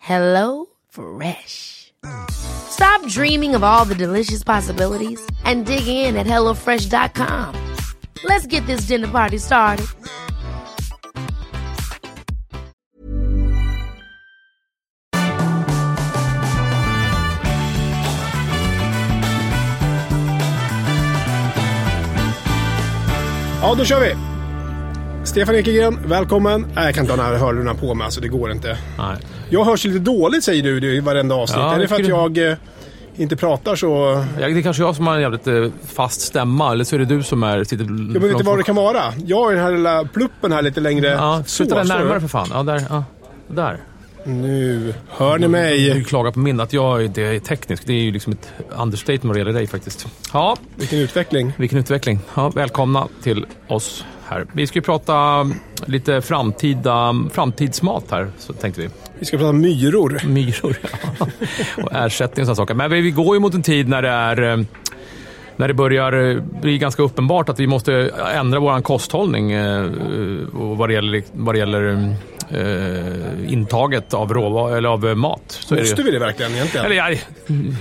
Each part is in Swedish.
Hello Fresh. Stop dreaming of all the delicious possibilities and dig in at HelloFresh.com. Let's get this dinner party started. Ja, då kör vi! Stefan Ekegren, välkommen. Nej, jag kan inte ha de här hörlurarna på mig, alltså det går inte. Nej. Jag hörs lite dåligt säger du i varenda avsnitt. Ja, är det för att jag jag eh, inte pratar så... Ja, det är kanske jag som har en jävligt eh, fast stämma, eller så är det du som är... Sitter Jag vet inte vad det kan vara. Jag har den här lilla pluppen här lite längre. Ja, flytta den närmare för fan. Ja, där. Ja, där. Nu hör ni Du mig. klagar på min, att jag inte är teknisk. Det är ju liksom ett understatement vad det gäller dig faktiskt. Ja, Vilken utveckling. vilken utveckling. Ja, välkomna till oss här. Vi ska ju prata lite framtida, framtidsmat här, så tänkte vi. Vi ska prata myror. Myror, ja. Och ersättning och sådana saker. Men vi går ju mot en tid när det är eh, när det börjar eh, bli ganska uppenbart att vi måste ändra vår kosthållning eh, vad det gäller, vad det gäller eh, intaget av, råvar, eller av eh, mat. Så. Måste vi det verkligen egentligen? Eller, ja,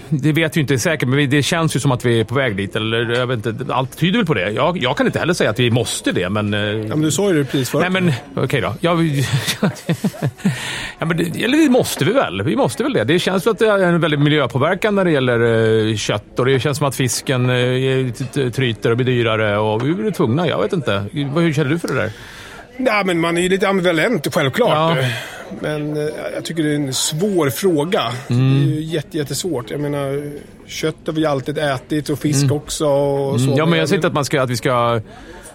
det vet ju inte säkert, men vi- det känns ju som att vi är på väg dit. Eller, jag vet inte, allt tyder väl på det. Jag, jag kan inte heller säga att vi måste det, men... eh, Ja, men du sa ju det precis förut. Nej men okej då. Jag, ja, men eller det måste vi väl? Vi måste väl det. Det känns som att det är en väldigt miljöpåverkan när det gäller eh, kött och det känns som att fisken eh, tryter och blir dyrare och vi blir tvungna. Jag vet inte. Hur känner du för det där? Ja, men man är ju lite ambivalent, självklart. Ja. Men eh, jag tycker det är en svår fråga. Mm. Det är ju jätte, jättesvårt. Jag menar, kött har vi alltid ätit och fisk också. Och så. Mm, ja, men jag säger inte att, man ska, att vi ska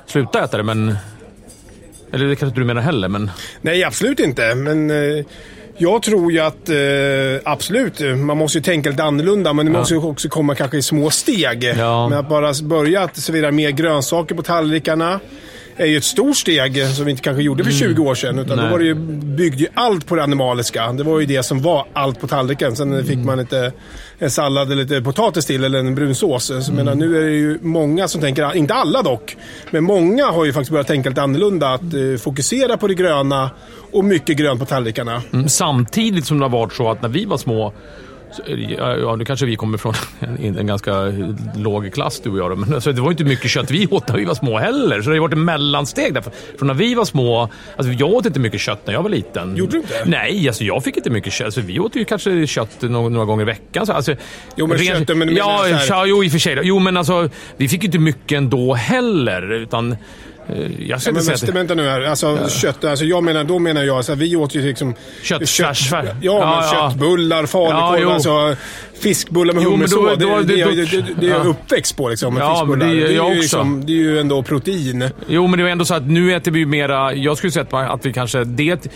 sluta äta det, men... Eller det kanske inte du menar heller, men... Nej, absolut inte. Men eh, jag tror ju att eh, absolut, man måste ju tänka lite annorlunda. Men det Ja. måste ju också komma kanske i små steg. Ja. Men att bara börja att servera mer grönsaker på tallrikarna är ju ett stort steg som vi inte kanske gjorde för 20 år sedan. Utan då Mm. Nej. var det ju, byggde ju allt på det animaliska. Det var ju det som var allt på tallriken. Sen Mm. fick man lite en sallad eller lite potatis till eller en brunsås. Så Mm. menar, nu är det ju många som tänker, inte alla dock, men många har ju faktiskt börjat tänka lite annorlunda. Att eh, fokusera på det gröna och mycket grönt på tallrikarna. Mm, Samtidigt som det har varit så att när vi var små Ja, nu kanske vi kommer från en, en ganska låg klass du och jag. Men alltså, det var inte mycket kött vi åt när vi var små heller. Så det har ju varit en mellansteg där. Från när vi var små, alltså jag åt inte mycket kött när jag var liten. Gjorde du inte? Nej, alltså jag fick inte mycket kött. Alltså, vi åt ju kanske kött några, några gånger i veckan. Så, alltså, Jo, men ren- kött, men ja, ja, jo, i och för sig. Jo, men alltså, vi fick inte mycket ändå heller. Utan, jag ska Ja, men inte säga vänta, nu här. Alltså kött, alltså jag menar, då menar jag så här, vi åt ju liksom... Köttfärs, fär. Ja, Ja, men ja. köttbullar, falukorv, Ja, alltså fiskbullar med Jo, men hummer då- så. då- Det, det, det, det, det är jag ja. uppväxt på liksom, Ja, men det är är jag ju också. liksom, det är ju ändå protein. Jo, men det är ändå så att nu äter vi mera... Jag skulle säga att, vi kanske... Det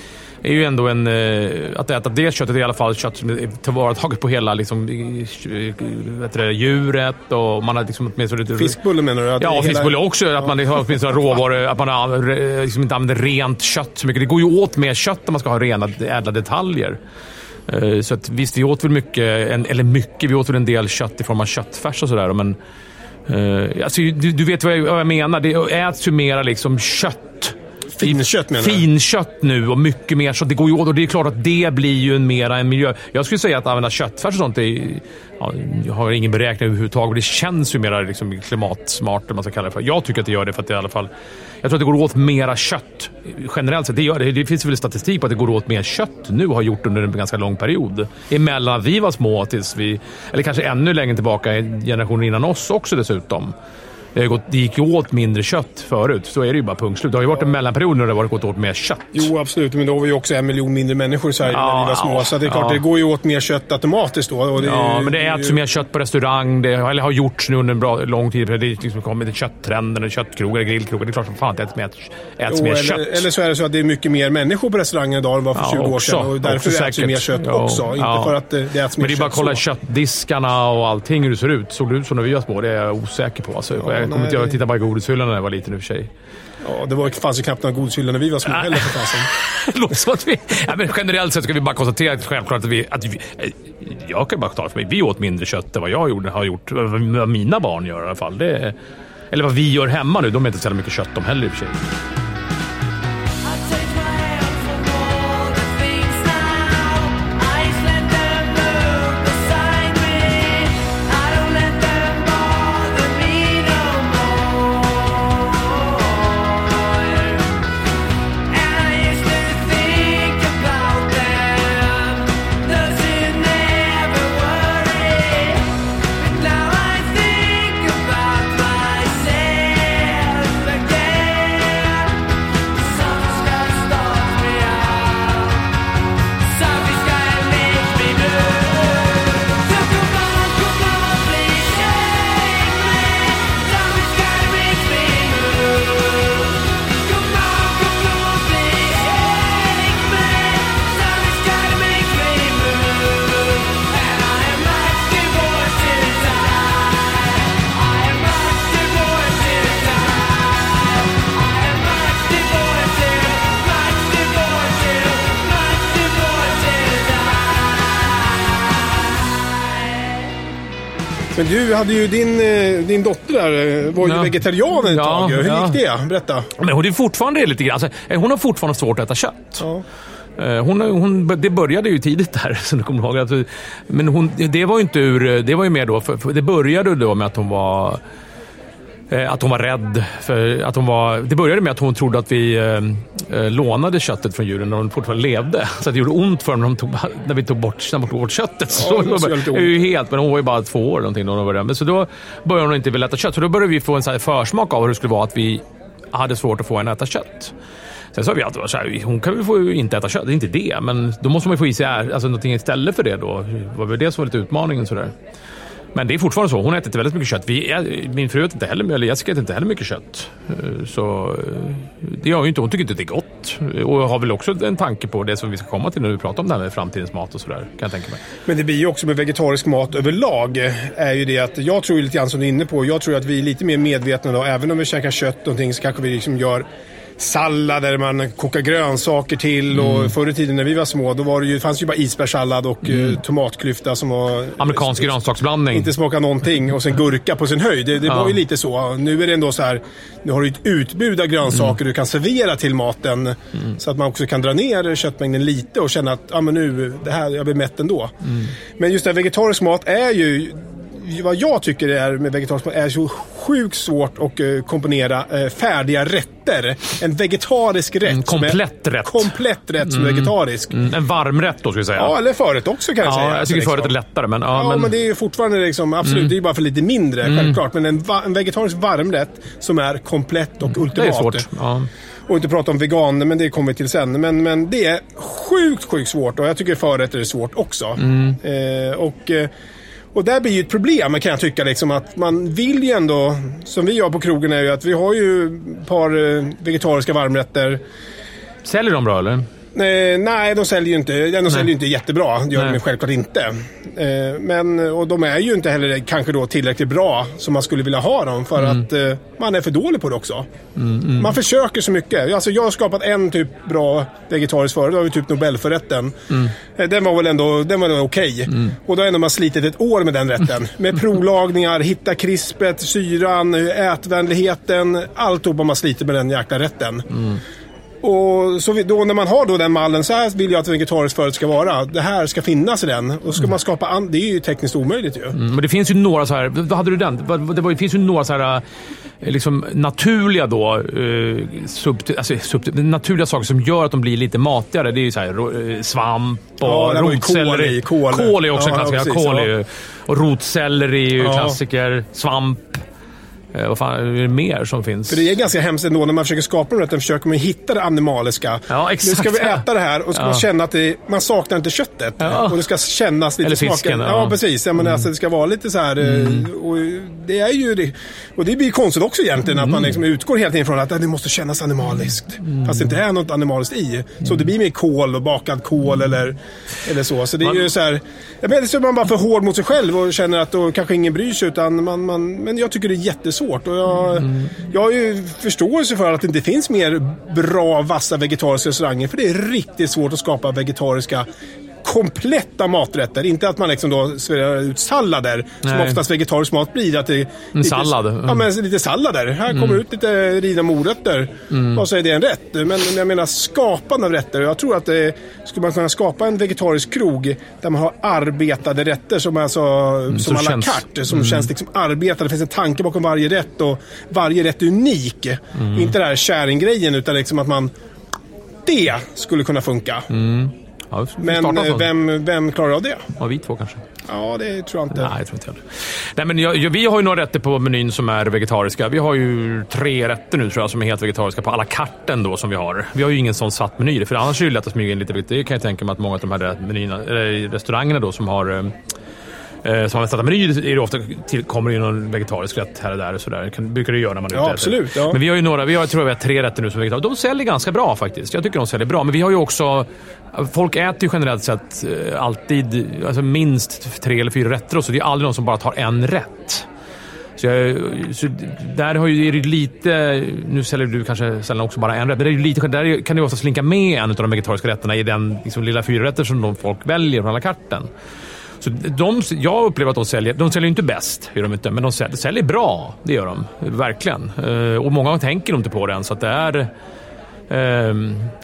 är ju ändå en... eh, Att äta det köttet är i alla fall kött som är tillvarataget på hela liksom, eh, vet du, det, djuret och man har liksom åtminstone lite... Fiskbulle menar du? Det Ja, hela- fiskbulle också. Att man har åtminstone råvaror, att man har, eh, liksom inte använder rent kött så mycket. Det går ju åt mer kött om man ska ha rena, ädla detaljer. Eh, så att, visst, vi åt väl mycket, eller mycket, vi åt väl en del kött i form av köttfärs och sådär. Men eh, alltså, du, du vet vad jag, vad jag menar. Det äts ju mera liksom kött Finkött menar du? Finkött nu och mycket mer. Så det går ju åt och det är klart att det blir ju en mera en miljö. Jag skulle säga att använda köttfärs och sånt är, ja, jag har ingen beräkning överhuvudtaget. Det känns ju mer liksom klimatsmart, man ska kalla det för. Jag tycker att det gör det för att det i alla fall... Jag tror att det går åt mera kött. Generellt sett, det gör det. Det finns väl statistik på att det går åt mer kött nu och har gjort under en ganska lång period. Emellan vi var små tills vi... Eller kanske ännu längre tillbaka, generationen innan oss också dessutom. Det, har gick ju åt mindre kött förut. Så är det ju bara punkt slut. Det har ju varit en mellanperiod när det har gått åt mer kött. Jo, absolut. Men då var vi också en miljon mindre människor i Sverige Ja, när vi var små. så det är klart, ja. det går ju åt mer kött automatiskt då. Det Ja, ju- men det äts ju mer kött på restaurang. Det eller har gjorts nu under en bra, lång tid. Det är liksom kommit kötttrenden, köttkrogar, grillkrogar. Det är klart som fan att det äts mer, äts Jo, mer eller, kött. eller så är det så att det är mycket mer människor på restaurangen idag än vad för Ja, 20 år sedan. Och därför Också äts ju mer kött Ja, också. Inte för att eh, det äts mer Men det är bara att kött kolla så. köttdiskarna och allting hur det ser ut. Såg det ut som när vi var små? Det är jag osäker på. Alltså, kommer nej, inte jag det- titta bara i godishyllan när jag var liten i och för sig. Ja, det var, fanns ju knappt några godishyllor när vi var små heller för fasen. Låter som att vi... Ja, men generellt sett ska vi bara konstatera att självklart att vi... Att vi jag kan bara tala för mig. Vi åt mindre kött än vad jag gjorde, har gjort. Vad mina barn gör i alla fall. Det, eller vad vi gör hemma nu. De äter inte så mycket kött de heller i och för sig. Hade ju din, eh, din dotter där, eh, var ju Ja. vegetarian ett Ja, tag. Hur ja. gick det? Berätta. Men hon är fortfarande lite grann... Alltså, hon har fortfarande svårt att äta kött. Ja. Eh, Hon, hon, det började ju tidigt där, så du kommer ihåg. Att, men hon, det var ju inte ur... Det var ju mer då... För, för det började då med att hon var... eh, Att hon var rädd. För att hon var, det började med att hon trodde att vi eh, eh, lånade köttet från djuren när de fortfarande levde. Så att det gjorde ont för dem när, de tog, när vi tog bort, när tog bort köttet. så det måste det göra lite är ju helt, men hon var ju bara två år någonting då hon började. Men så då började hon inte vilja äta kött. Så då började vi få en så här försmak av hur det skulle vara att vi hade svårt att få henne att äta kött. Sen sa vi att så hon kan väl få inte äta kött, det är inte det. Men då måste man ju få i sig alltså, någonting istället för det då. Det var väl det som var lite utmaningen. Sådär. Men det är fortfarande så. Hon äter inte väldigt mycket kött. Vi, min fru äter inte heller, eller Jessica äter inte heller mycket kött. Eh, så eh, det gör ju inte. Hon tycker inte det är gott. Eh, och har väl också en tanke på det som vi ska komma till när vi pratar om det här med framtidens mat och sådär. Kan jag tänka mig. Men det blir ju också med vegetarisk mat överlag. Är ju det att jag tror ju lite grann som du är inne på. Jag tror att vi är lite mer medvetna då. Även om vi käkar kött och någonting så kanske vi liksom gör sallader man kokar grönsaker till. Mm. Och förr i tiden när vi var små då var det ju, fanns ju bara isbärssallad och eh, tomatklyfta som var... Mm. Amerikansk grönsaksblandning. Inte smaka någonting och sen gurka på sin höjd. Det, det var ju lite så. Nu är det ändå så här. Nu har du ett utbud av grönsaker du kan servera till maten. Så att man också kan dra ner köttmängden lite och känna att ah, men nu, det här, jag blir mätt ändå. Men just det här vegetarisk mat är ju vad jag tycker är med vegetarisk mat är så sjukt svårt att eh, komponera eh, färdiga rätter. En vegetarisk rätt. En är- komplett rätt. Komplett rätt som är vegetarisk. Mm, en varmrätt då, ska vi säga. Ja, eller förrätt också kan jag säga. Ja, jag Alltså, tycker förrätt är liksom. lättare. Men, ja, Ja, men, Mm. men, det är ju fortfarande liksom, absolut, det är bara för lite mindre, självklart. Men en, va- en vegetarisk varmrätt som är komplett och ultimat. det är svårt. Ja. Och inte prata om vegan, men det kommer vi till sen. Men, men det är sjukt, sjukt svårt och jag tycker förrätter är svårt också. Mm. Eh, och, eh, och där blir ju ett problem kan jag tycka. Liksom, att man vill ju ändå, som vi gör på krogen, är ju att vi har ju ett par eh, vegetariska varmrätter. Säljer de bra, eller? Eh, nej, de säljer ju inte, de säljer ju inte jättebra. Det gör Nej. de självklart inte. Eh, men, och de är ju inte heller kanske då tillräckligt bra som man skulle vilja ha dem för Mm. att eh, man är för dålig på det också. Man försöker så mycket. Alltså, jag har skapat en typ bra vegetarisk förrätt. Det var ju typ Nobelförrätten. Mm. Eh, Den var väl ändå, den var väl okej. Och då har ändå man slitit ett år med den rätten. Med provlagningar, hitta krispet, syran, ätvänligheten. Alltihop har man slitit med den jäkla rätten. Och så då när man har då den mallen, så här vill jag att en vegetarisk förrätt ska vara. Det här ska finnas i den. Och ska man skapa an, Det är ju tekniskt omöjligt ju. Mm, men det finns ju några så här... Vad hade du den? Det, var, det finns ju några så här eh, liksom naturliga då, eh, subtil, alltså, subtil, naturliga saker som gör att de blir lite matigare. Det är ju så här, eh, svamp och Ja, rotselleri. kål, kål. Kål är också Ja, en klassiker. ja, precis, kål är ju, och rotselleri är ju klassiker. Svamp. Eh, vad fan är det mer som finns? För det är ganska hemskt ändå när man försöker skapa de rätten, försöker man hitta det animaliska. Ja, Nu exakt. ska vi äta det här och ska Ja. man känna att det, man saknar inte köttet. Ja. Och det ska kännas lite Eller fisken, smakande. ja. Mm. Ja, precis. Jag menar, alltså, det ska vara lite så här... eh, Och det är ju det. Och det blir konstigt också egentligen, Mm. att man liksom utgår hela tiden från att det måste kännas animaliskt. Fast det inte är något animaliskt i. Så det blir mer kål och bakad kål eller, eller så. Så det är Man- ju så här... Jag menar, så är man bara för hård mot sig själv och känner att då kanske ingen bryr sig. Utan man, man, men jag tycker det är jättesvårt. Och jag, jag har ju förståelse för att det inte finns mer bra, vassa vegetariska restauranger. För det är riktigt svårt att skapa vegetariska kompletta maträtter. Inte att man liksom då serverar ut sallader, som Nej. oftast vegetarisk mat blir. Att det är En lite, sallad. Mm. Ja, men lite sallader. Här kommer ut lite rivna morötter. Mm. Och så är det en rätt. Men jag menar skapande av rätter. Jag tror att det, skulle man kunna skapa en vegetarisk krog där man har arbetade rätter som, alltså, som som à la carte. Som känns liksom arbetade. Det finns en tanke bakom varje rätt och varje rätt är unik. Mm. Inte det här käringgrejen utan liksom att man... Det skulle kunna funka. Ja, Men eh, vem, vem klarar av det? Ja, vi två kanske. Ja, det tror jag inte. Nej, jag tror inte heller. Nej, men jag, jag, vi har ju några rätter på menyn som är vegetariska. Vi har ju tre rätter nu tror jag som är helt vegetariska på alla karten då som vi har. Vi har ju ingen sån satt meny, för annars är det lätt att smyga in lite Det kan jag tänka mig att många av de här eller restaurangerna då som har eh, som har satta meny är det ofta till, kommer det någon vegetarisk rätt här och där. Och så där. Kan, brukar det göra när man är Ja, ute absolut, ja. Men vi har ju några, vi har, jag tror vi har tre rätter nu som är vegetariska. De säljer ganska bra faktiskt. Jag tycker de säljer bra. Men vi har ju också... Folk äter ju generellt sett eh, alltid alltså minst tre eller fyra rätter. Och så det är aldrig någon som bara tar en rätt. Så, jag, så där har ju, är det lite... Nu säljer du kanske sällan också bara en rätt, men det är ju lite, där kan du ofta slinka med en av de vegetariska rätterna i den liksom, lilla fyrarätter som de folk väljer från alla karten. Så de, jag upplever att de säljer, de säljer inte bäst, gör de inte, men de säljer, säljer bra. Det gör de, verkligen. Eh, och många tänker inte på det än, så att det är... eh,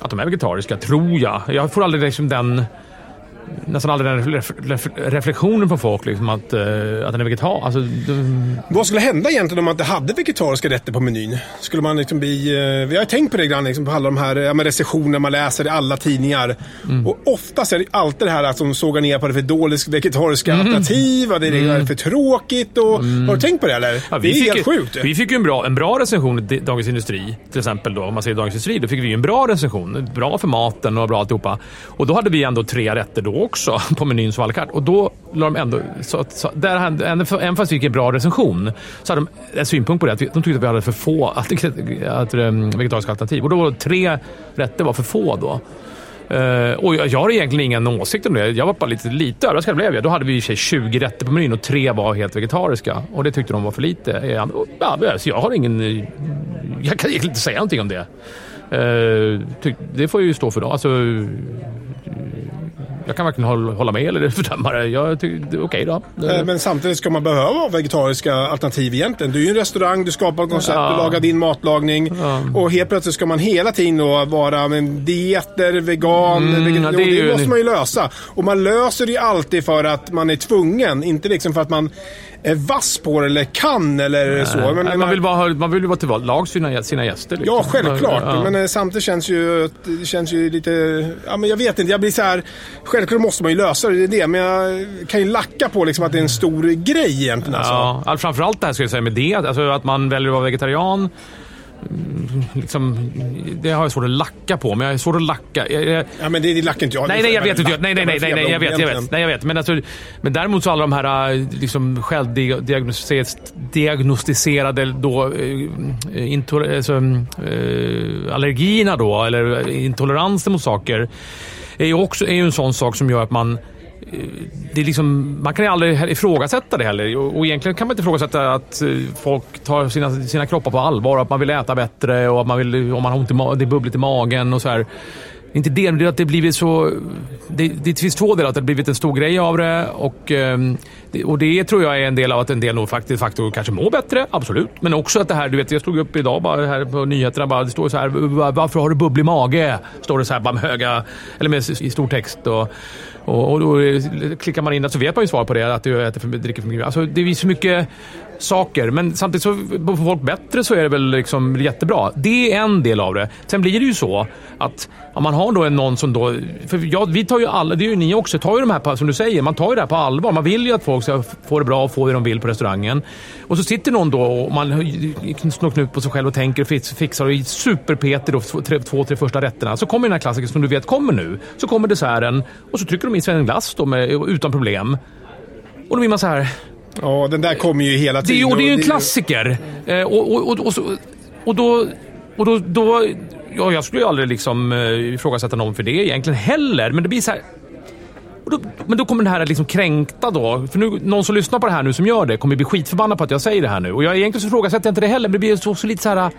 att de är vegetariska, tror jag. Jag får aldrig liksom den... Nästan aldrig den ref, ref, reflektionen från folk, liksom, att, eh, att den är vegetarisk. Alltså, de, Vad skulle hända egentligen om man inte hade vegetariska rätter på menyn? Skulle man liksom bli... eh, Vi har tänkt på det grann, liksom, på alla de här ja, men recensioner man läser i alla tidningar. Mm. Och oftast är det alltid det här att de sågar ner på det för dåligt vegetariska Mm. alternativ. Och det är för tråkigt. Och, Har du tänkt på det eller? Ja, det är helt ju, sjukt. Vi fick ju en bra, en bra recension i Dagens Industri, till exempel. Då, om man säger Dagens Industri, då fick vi ju en bra recension. Bra för maten och bra alltihopa. Och då hade vi ändå tre rätter då också på menyn som à la carte. Och då la de ändå... Så, så, där hade, även fast vi fick en bra recension så hade de en synpunkt på det. Att vi, de tyckte att vi hade för få att, att, ehm, vegetariska alternativ. Och då var tre rätter var för få då. Uh, och jag, jag har egentligen ingen åsikt om det. Jag var bara lite, lite överraskad blev jag. Då hade vi i och för sig 20 rätter på menyn och tre var helt vegetariska. Och det tyckte de var för lite. Eh, ja, så alltså, jag har ingen... Jag kan egentligen inte säga någonting om det. Uh, tyck, det får ju stå för dem. Alltså, jag kan varken hålla med eller fördöma det. Jag tycker det är okej då. Eh, Men samtidigt ska man behöva vegetariska alternativ egentligen. Du är ju en restaurang, du skapar ett koncept, Ja. du lagar din matlagning. Ja. Och helt plötsligt ska man hela tiden då vara men, dieter, vegan. Mm, veget- ja, det det måste man ju lösa. Och man löser det ju alltid för att man är tvungen. Inte liksom för att man är vass på det eller kan eller så. Men, Nej, men- man, vill vara, man vill ju vara till för sina, sina gäster. Liksom. Ja, självklart. Ja. Men eh, samtidigt känns ju, det känns ju lite... Ja, men jag vet inte. Jag blir så här... Självklart måste man ju lösa det, det är det. Men jag kan ju lacka på liksom att det är en stor grej egentligen. Alltså. Ja, all- framförallt det här skulle jag säga med det, alltså att man väljer att vara vegetarian. Mm, Liksom, det har jag svårt att lacka på, men jag har svårt att lacka. Jag, jag, Ja, men det, det lackar inte jag. nej, nej, jag vet inte. Nej, nej, nej, nej, nej, jag vet, jag vet. Nej, jag vet. Men, alltså, men däremot så alla de här äh, liksom, självdiagnostiserade då, äh, intol- alltså, äh, allergierna då, eller intoleranser mot saker, är ju, också, är ju en sån sak som gör att man eh, det är liksom, man kan ju aldrig ifrågasätta det heller. Och och egentligen kan man inte ifrågasätta att eh, folk tar sina, sina kroppar på allvar. Att man vill äta bättre och att man vill, om man har ont i ma- det är bubbligt i magen och så här inte det, men det är att det blivit så... Det, det finns två delar. Att det har blivit en stor grej av det och, ehm, och det tror jag är en del av att en del nog faktiskt, faktor kanske mår bättre. Absolut. Men också att det här, du vet, jag slog upp idag bara här på nyheterna. Bara, det står så här, varför har du bubblig mage? Står det så här bara med höga, eller med i stor text. Och, och, och då klickar man in så vet man ju svar på det, att du äter för, dricker för mycket. Alltså, det är så mycket saker. Men samtidigt så får folk bättre så är det väl liksom jättebra. Det är en del av det. Sen blir det ju så att om man har då någon som då... För ja, vi tar ju alla, det är ju ni också, tar ju de här som du säger, man tar ju det här på allvar. Man vill ju att folk ska få det bra och få det de vill på restaurangen. Och så sitter någon då och man snor knut på sig själv och tänker och fixar och är superpetig då, två, två, tre första rätterna. Så kommer den här klassikern som du vet kommer nu. Så kommer desserten och så trycker de i sig en glass då med, utan problem. Och då blir man så här... Ja, den där kommer ju hela tiden. Det, och det är ju en klassiker. Eh, och, och, och, och, och då... Och då, då ja, jag skulle ju aldrig liksom, uh, ifrågasätta någon för det egentligen heller, men det blir så här... Då, men då kommer den här liksom kränkta då. För nu, någon som lyssnar på det här nu som gör det kommer bli skitförbannad på att jag säger det här nu. Och jag egentligen så ifrågasätter jag inte det heller, men det blir så, så lite så här...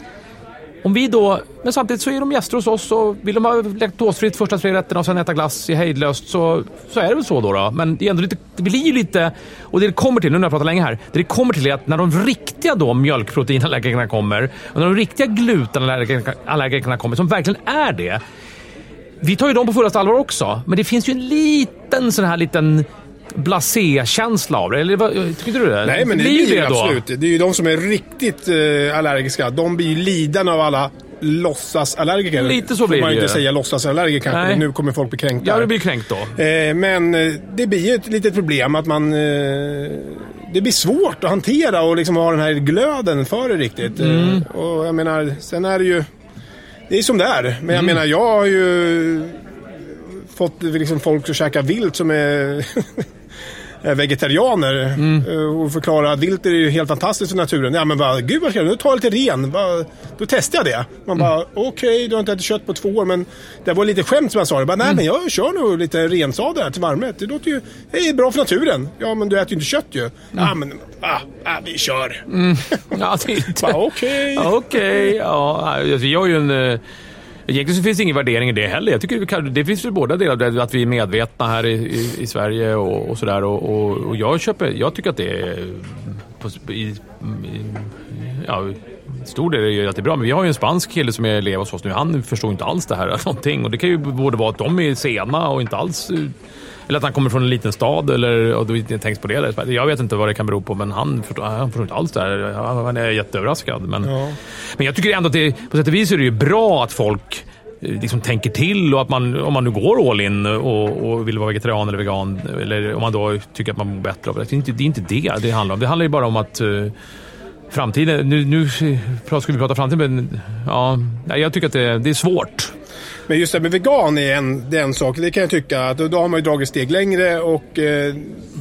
Om vi då, men samtidigt så är de gäster hos oss och vill de ha laktosfritt första tre rätterna och sen äta glass i hejdlöst så, så är det väl så då. då. Men det, är ändå lite, det blir ju lite, och det det kommer till, nu när jag pratar länge här, det det kommer till är att när de riktiga då mjölkproteinallergikerna kommer och när de riktiga glutenallergikerna kommer, som verkligen är det, vi tar ju dem på fullaste allvar också, men det finns ju en liten sån här liten blasé-känsla av det. Eller vad, tycker du det? Nej, men det blir det, det absolut. Det är ju de som är riktigt uh, allergiska. De blir ju lidande av alla låtsasallergiker. Lite så blir det man ju inte säga låtsasallergiker kanske. Nej. Nu kommer folk bli kränkta. Ja, det blir kränkt då. Eh, men eh, det blir ju ett litet problem att man... Eh, det blir svårt att hantera och liksom ha den här glöden för det riktigt. Mm. Eh, och jag menar, sen är det ju... Det är som det är. Men jag mm. menar, jag har ju fått liksom folk att käka vilt som är vegetarianer mm. Eh, och förklara att vilt är ju helt fantastiskt för naturen. Ja men bara, gud vad ska jag nu tar jag lite ren. Bara, då testar jag det. Man bara, mm. okej okay, du har inte ätit kött på två år men det var lite skämt som jag sa. Jag bara, nej mm. men jag kör nog lite rensadel här till varmrätt. Det låter ju, det är bra för naturen. Ja men du äter ju inte kött ju. Mm. Ja men, ah, ah, vi kör. Mm. Ja, Okej. Okej, ja. Alltså, jag är ju en eh, Egentligen så finns det ingen värdering i det heller. Jag tycker det finns väl båda delar, att vi är medvetna här i, i, i Sverige och, och sådär. Och, och, och, jag, köper, jag tycker att det är... På, i, i, ja, stor del är att det är bra, men vi har ju en spansk kille som är elev hos oss nu. Han förstår inte alls det här någonting. Och det kan ju både vara att de är sena och inte alls eh, eller att han kommer från en liten stad eller och du inte tänks på det. Där. Jag vet inte vad det kan bero på, men han förstår, han förstår inte alls det här. Han är jätteöverraskad. Men, ja. men jag tycker ändå att det, på sätt och vis är det ju bra att folk eh, liksom tänker till och att man, om man nu går all in och, och vill vara vegetarian eller vegan eller om man då tycker att man mår bättre av det. Det är inte det är inte det, det handlar om. Det handlar ju bara om att uh, framtiden, nu, nu ska vi prata framtid, men ja, jag tycker att det, det är svårt. Men just det med vegan är en, det är en sak. Det kan jag tycka. Att då har man ju dragit steg längre och eh,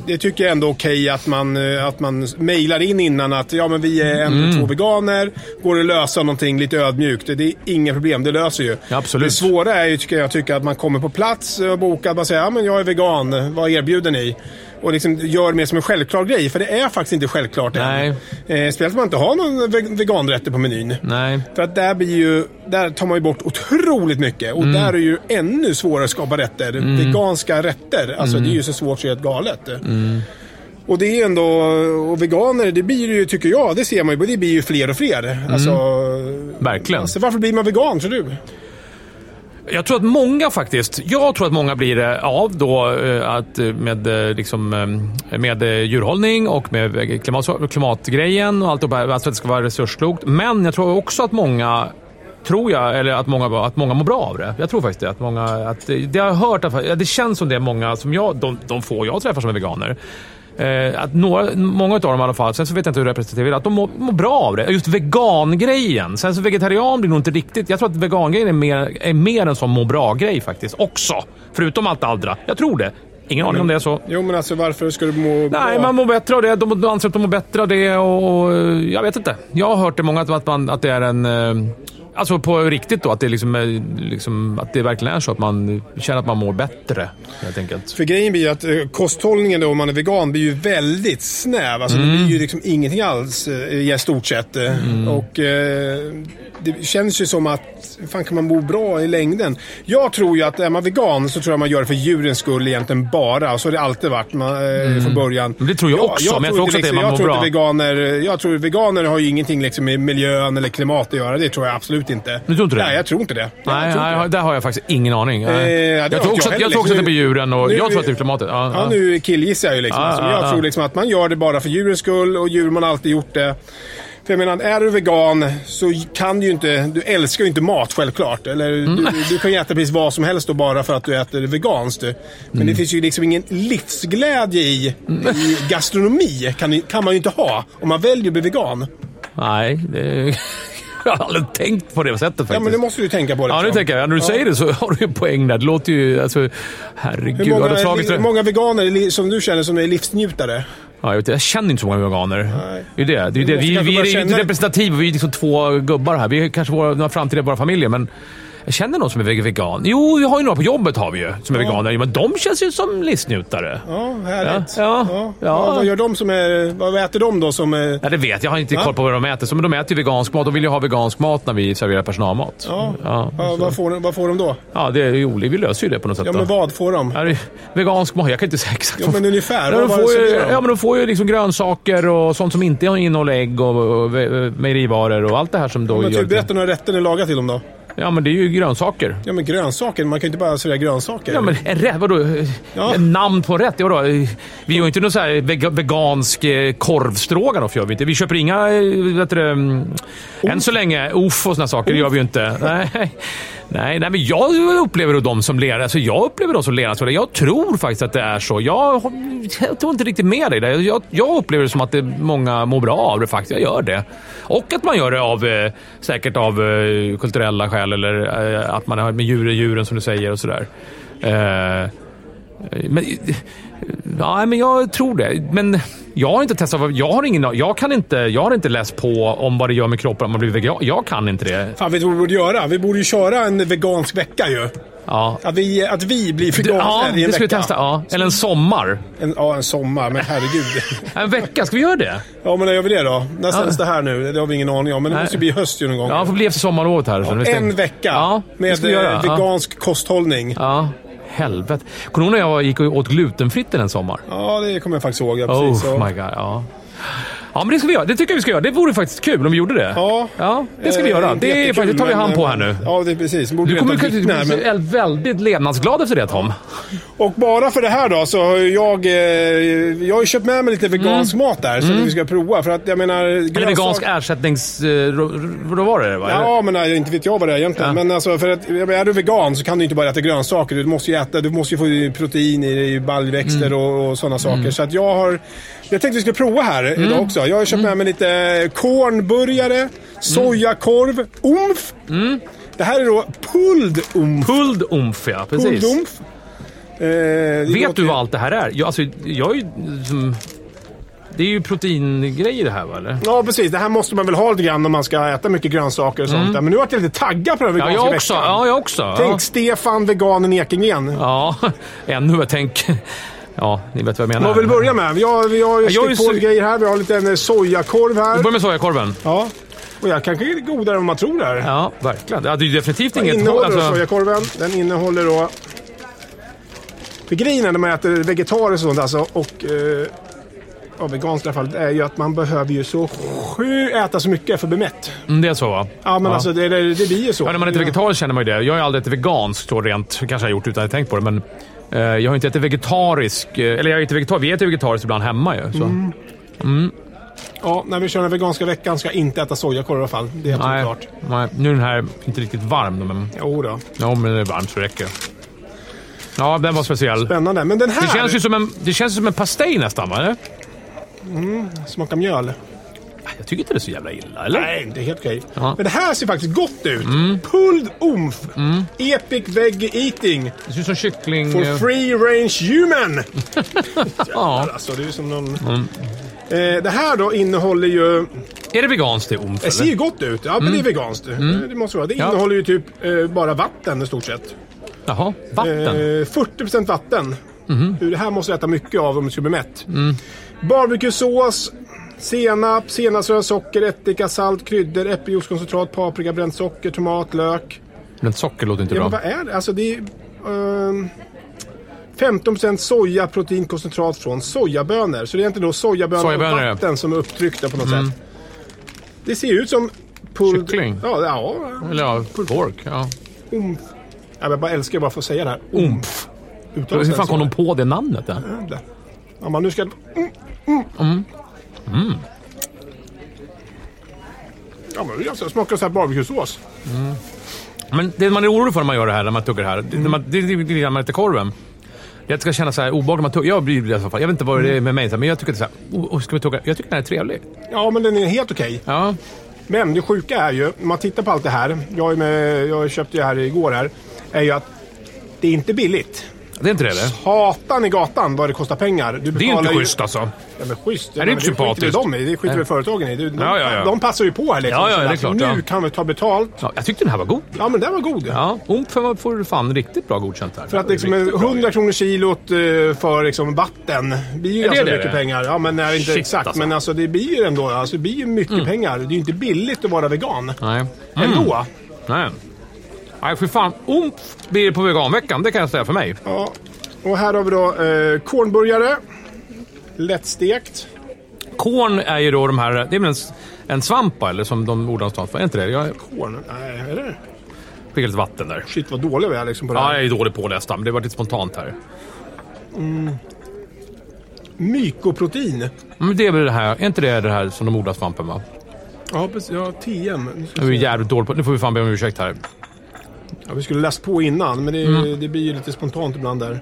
det tycker jag ändå är okej okay att man, eh, att man mejlar in innan att ja, men vi är en mm. två veganer. Går det att lösa någonting lite ödmjukt? Det är inga problem, det löser ju. absolut. Det svåra är ju, tycker jag, tycker att man kommer på plats och bokar. och säger ja, men jag är vegan. Vad erbjuder ni? Och liksom gör mer som en självklar grej. För det är faktiskt inte självklart Nej. än. Eh, speciellt om man inte har någon veganrätter på menyn. Nej. För att där, blir ju, där tar man ju bort otroligt mycket. Och mm. där är det ju ännu svårare att skapa rätter. Mm. Veganska rätter. Alltså mm. det är ju så svårt så det är galet. Mm. Och det är ändå, och veganer, det blir ju, tycker jag, det ser man ju, det blir ju fler och fler. Mm. Alltså, Verkligen. Alltså, varför blir man vegan, tror du? Jag tror att många faktiskt, jag tror att många blir det av då eh, att eh, med, liksom, med djurhållning och med klimat, klimatgrejen och allt och alltså att det ska vara resursklokt. Men jag tror också att många tror jag, eller att många, att många mår bra av det. Jag tror faktiskt det. Att många, att, det har jag hört, det känns som det är många, som jag, de, de få jag träffar som är veganer, Eh, att några, många av dem i alla fall, sen så vet jag inte hur representativt det är, att de mår, mår, bra av det. Just vegangrejen. Sen så vegetarian blir nog inte riktigt... Jag tror att vegangrejen är mer, är mer en sån må bra-grej faktiskt också. Förutom allt det andra. Jag tror det. Ingen aning om det är så. Jo, men alltså varför ska du må bra? Nej, man mår bättre av det. De anser att de mår bättre av det och, och jag vet inte. Jag har hört det många att, man, att det är en... Alltså på riktigt då, att det, liksom liksom, att det verkligen är så att man känner att man mår bättre, helt enkelt. För grejen blir ju att eh, kosthållningen då, om man är vegan blir ju väldigt snäv. Alltså Mm. det blir ju liksom ingenting alls eh, i stort sett. Mm. Och eh, det känns ju som att, fan kan man må bra i längden? Jag tror ju att är man vegan så tror jag man gör det för djurens skull egentligen bara. Så har det alltid varit man, eh, från början. Mm. Men det tror jag också, men jag tror också att det är man jag mår bra. veganer, jag tror veganer har ju ingenting liksom med miljön eller klimat att göra. Det tror jag absolut inte. Du tror inte det? Nej, jag tror inte det. Nej, jag inte nej, där har jag faktiskt ingen aning. Eh, ja, det jag tror också, jag jag tror också att det är på Nu- djuren och nu- jag tror att det är klimatet. Ja, Ja, ja. nu killgissar jag ju liksom. Ja, alltså, jag ja. tror liksom att man gör det bara för djurens skull och djur man har alltid gjort det. För jag menar, är du vegan så kan du ju inte... Du älskar ju inte mat självklart. Eller Mm. du, du kan ju äta precis vad som helst då bara för att du äter veganskt. Men Mm. det finns ju liksom ingen livsglädje i, i gastronomi. Kan, kan man ju inte ha om man väljer att bli vegan. Nej, det... jag har aldrig tänkt på det sättet faktiskt. Ja, men det måste du tänka på. Ja, liksom. nu tänker jag. När du säger det så har du ju poäng där. Det låter ju... Alltså, herregud. Hur många, har du slagit hur många veganer som du känner som är livsnjutare? Ja, jag, vet, jag känner inte så många veganer. Det är det. det, är det. Vi, kanske vi är ju inte representativa. Vi är liksom två gubbar här. Vi är kanske våra, några framtida våra familjer, men jag känner någon som är vegan. Jo, vi har ju några på jobbet har vi ju, som är veganer. Men de känns ju som livsnjutare. Ja, härligt. Ja, ja, ja. Vad gör de som är... Vad äter de då som är... Ja, det vet jag. Jag har inte Ja. koll på vad de äter. Så, men de äter ju vegansk mat. De vill ju ha vegansk mat när vi serverar personalmat. Ja, Ja, ja, vad, får, de- vad får de då? Ja, det är olika. Vi löser ju det på något sätt. Ja, men vad får de? Ja, vegansk mat. Jag kan inte säga exakt. Ja, men ungefär. Ja, de får ju, ja, men de får ju liksom grönsaker och sånt som inte innehåller ägg och, och ve- mejerivaror och allt det här som då Men gör... typ, berätta några rätter ni lagar till dem då. Ja, men det är ju grönsaker. Ja, men grönsaker. Man kan ju inte bara servera grönsaker. Ja, men en rätt, vadå? Ja. En namn på en rätt? Ja, vadå? Vi gör ju inte någon så här vega, vegansk eh, korvstroganoff. Gör vi, inte. vi köper inga, eh, vet du, mm, än så länge, off och såna saker det gör vi ju inte. Nej. Nej, nej, men jag upplever dem som ledare. Alltså jag upplever dem som ledare. Jag tror faktiskt att det är så. Jag, jag tror inte riktigt med dig där. Jag, jag upplever det som att det, många mår bra av det faktiskt. Jag gör det. Och att man gör det av, eh, säkert av eh, kulturella skäl eller eh, att man har med djur, djuren som du säger och sådär. Eh, men, ja, men jag tror det. Men jag har inte testat. Jag har, ingen, jag, kan inte, jag har inte läst på om vad det gör med kroppen om man blir vegan. Jag kan inte det. Fan, vet du vad vi borde göra? Vi borde ju köra en vegansk vecka ju. Ja, Att vi, att vi blir veganer ja i en det ska vi vecka. testa. Ja. Eller en sommar. En, ja, en sommar. Men herregud. En vecka, ska vi göra det? ja, men när gör vi det då? När Ja. sänds det här nu? Det har vi ingen aning om. Men det Nej. måste bli höst ju någon gång. Ja, det får bli efter sommarlovet här. ska- en vecka Ja, med eh, Ja. vegansk kosthållning. Ja. Ja, helvete. Kommer du när jag gick och åt glutenfritt en sommar? det kommer jag faktiskt ihåg. Ja, precis. Oh Så- my god, ja. Ja, men det ska vi göra. Det tycker jag vi ska göra. Det vore faktiskt kul om vi gjorde det. Ja. ja det ska vi Eh, göra. inte Det, är, faktiskt- tar vi hand på här eh, nu. Ja, det precis. Borde Du kommer vilken här, men- bli väldigt levnadsglad efter det Tom. Och bara för det här då så har jag... Eh, jag har ju köpt med mig lite vegansk mat där som vi ska prova. För att jag menar... Mm. Eller grönsak- vegansk ersättnings... eh, Vad var det? Va? Ja, men inte vet jag vad det är egentligen. Ja. Men alltså, för att, är du vegan så kan du inte bara äta grönsaker. Du måste ju, äta, du måste ju få protein i, baljväxter Mm. och, och sådana saker. Så att jag har... Jag tänkte vi skulle prova här Mm. idag också. Jag har köpt med mig lite kornburgare, sojakorv, umf. Det här är då pulled umf. Pulled umf, ja. Precis. Pulled umf. Eh, Vet låter du vad allt det här är? Jag, alltså, jag är ju... Som, det är ju proteingrejer det här, va? Eller? Ja, precis. Det här måste man väl ha lite grann om man ska äta mycket grönsaker och sånt där. Men nu vart jag lite taggad på den Mm. Ja, veganska jag också. veckan. Ja, jag också. Tänk Ja. Stefan, veganen Ekengren. Ja, ännu. Jag tänk... Ja, ni vet vad jag menar. Vad vill börja med? Vi har, vi har ju Jag är på grejer här. Vi har lite en sojakorv här. Vi börjar med sojakorven. Ja. Och jag kanske är godare än vad man tror där. Ja, verkligen. Ja, det är ju definitivt Vad inget... innehåller då alltså- sojakorven? Den innehåller då... För grejen är när man äter vegetariskt och sånt alltså, och... Eh, ja, veganskt i alla fall, är ju att man behöver ju så sju äta så mycket för att bli mätt. Mm, det är så, va? Ja, men alltså det, det, det blir ju så. Ja, när man äter vegetariskt känner man ju det. Jag har ju aldrig ätit veganskt så rent. kanske jag har gjort utan att jag tänkt på det, men eh, jag har inte ätit vegetarisk... eh, Eller jag äter vegetar, vi äter vegetariskt ibland hemma ju. Så. Mm. Ja, när vi kör den veganska veckan ska jag inte äta sojakorv i alla fall. Det är helt Nej, klart. nej, nu är den här inte riktigt varm, men, Jo då. ja, men det är varmt så det räcker. Ja, den var speciell. Spännande. Men den här Det känns ju som en, det känns som en pastej nästan, va? Eller? smakar mjöl. Jag tycker inte det är så jävla illa, eller? Nej, det är helt okej. Ja. Mm. Men det här ser faktiskt gott ut. Pulled umf. Epic veg eating. Det ser ut som kyckling... For eh, free range human. Ja. Alltså, det är som någon... Eh, det här då innehåller ju... Är det veganskt det omf? Det ser ju gott ut. Ja, men det är veganskt. Eh, Det måste vara. Det Ja. innehåller ju typ eh, bara vatten i stort sett. Jaha, vatten. Eh, 40% vatten. Mhm. Det här måste du äta mycket av om du ska bli mätt. Mm. Barbecue-sås, senap, senapsröd socker, ättika, salt, kryddor, äppeljuicekoncentrat, paprika, bränt socker, tomat, lök. Men socker låter inte Ja, men bra. vad är det? Alltså det är... ehm, 15% soja, proteinkoncentrat från sojabönor. Så det är inte då sojabönor, Sojabönor, och ja. Mm. vatten som är upptryckta på något sätt. Det ser ut som... Pulled, Kyckling. Ja, ja. Eller ja, pork. Ja. Umf. Jag bara älskar bara att få säga det här. Umf. Hur det fan kom de på det namnet? Där? Ja, men nu ska... Mm, mm. Ja, men det är ganska- smakar så här barbecuesås. Men det man är orolig för när man gör det här, när man tuggar det här, det, när man, det är lite grann med lite korven. Jag ska känna så här obehagligt när man tuggar. Jag blir i alla fall. Jag vet inte vad det är med mig, men jag tycker att det är så här, oh, oh, ska vi tugga? Jag tycker den är trevlig. Ja, men den är helt okej. Ja. Men det sjuka är ju, om man tittar på allt det här. Jag, är med, jag köpte det här igår här. Är ju att det är inte billigt. Det är inte det eller? Hatan i gatan vad det kostar pengar. Du Det är ju inte schysst alltså. Ja, men schysst. det är inte skiter sympatiskt. de i. Det skiter väl företagen i. De, Ja, ja, ja. de passar ju på här liksom. Ja, ja, det är klart, Nu ja. kan vi ta betalt. Ja, jag tyckte den här var god. Ja, men den var god. Ja, omfen får fan riktigt bra godkänt här. För att liksom Riktigt bra. 100 kronor kilot eh, för liksom vatten blir ju det ganska det mycket det? pengar. Ja, men nej, inte Shit, exakt. alltså. Mm. Men alltså det blir ju ändå alltså, det blir ju mycket pengar. Det är ju inte billigt att vara vegan. Nej. Ändå. Nej. Nej, för fan. Omf blir det på veganveckan, det kan jag säga för mig. Ja. Och här har vi då eh, kornburgare. Lättstekt. Korn är ju då de här, det är väl en, en svamp va, eller som de odlar någonstans? Är inte det? Jag Korn? Nej, är det? fick lite vatten där. Shit vad dålig vi är liksom på det Ja, här. jag är dålig påläst, men det var lite spontant här. Mykoprotein. Men det är väl det här, är inte det det här som de odlar svampen va? Ja, precis. Ja, TM. Nu är vi jävligt dåligt på Nu får vi fan be om ursäkt här. Ja, vi skulle läst på innan, men det, Mm. det blir ju lite spontant ibland där.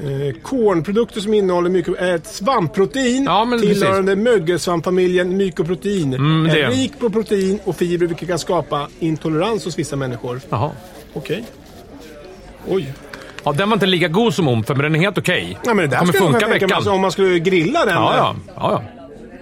Eh, kornprodukter som innehåller mycket, är ett svampprotein Ja, tillhörande mögelsvamppamiljen mykoprotein. Mm, det. är rik på protein och fibrer vilket kan skapa intolerans hos vissa människor. Jaha. Okej. Oj. Ja, den var inte lika god som omfen, men den är helt okej. Nej, men det där kommer funka veckan. alltså, om man skulle grilla den. Ja, ja. ja, ja.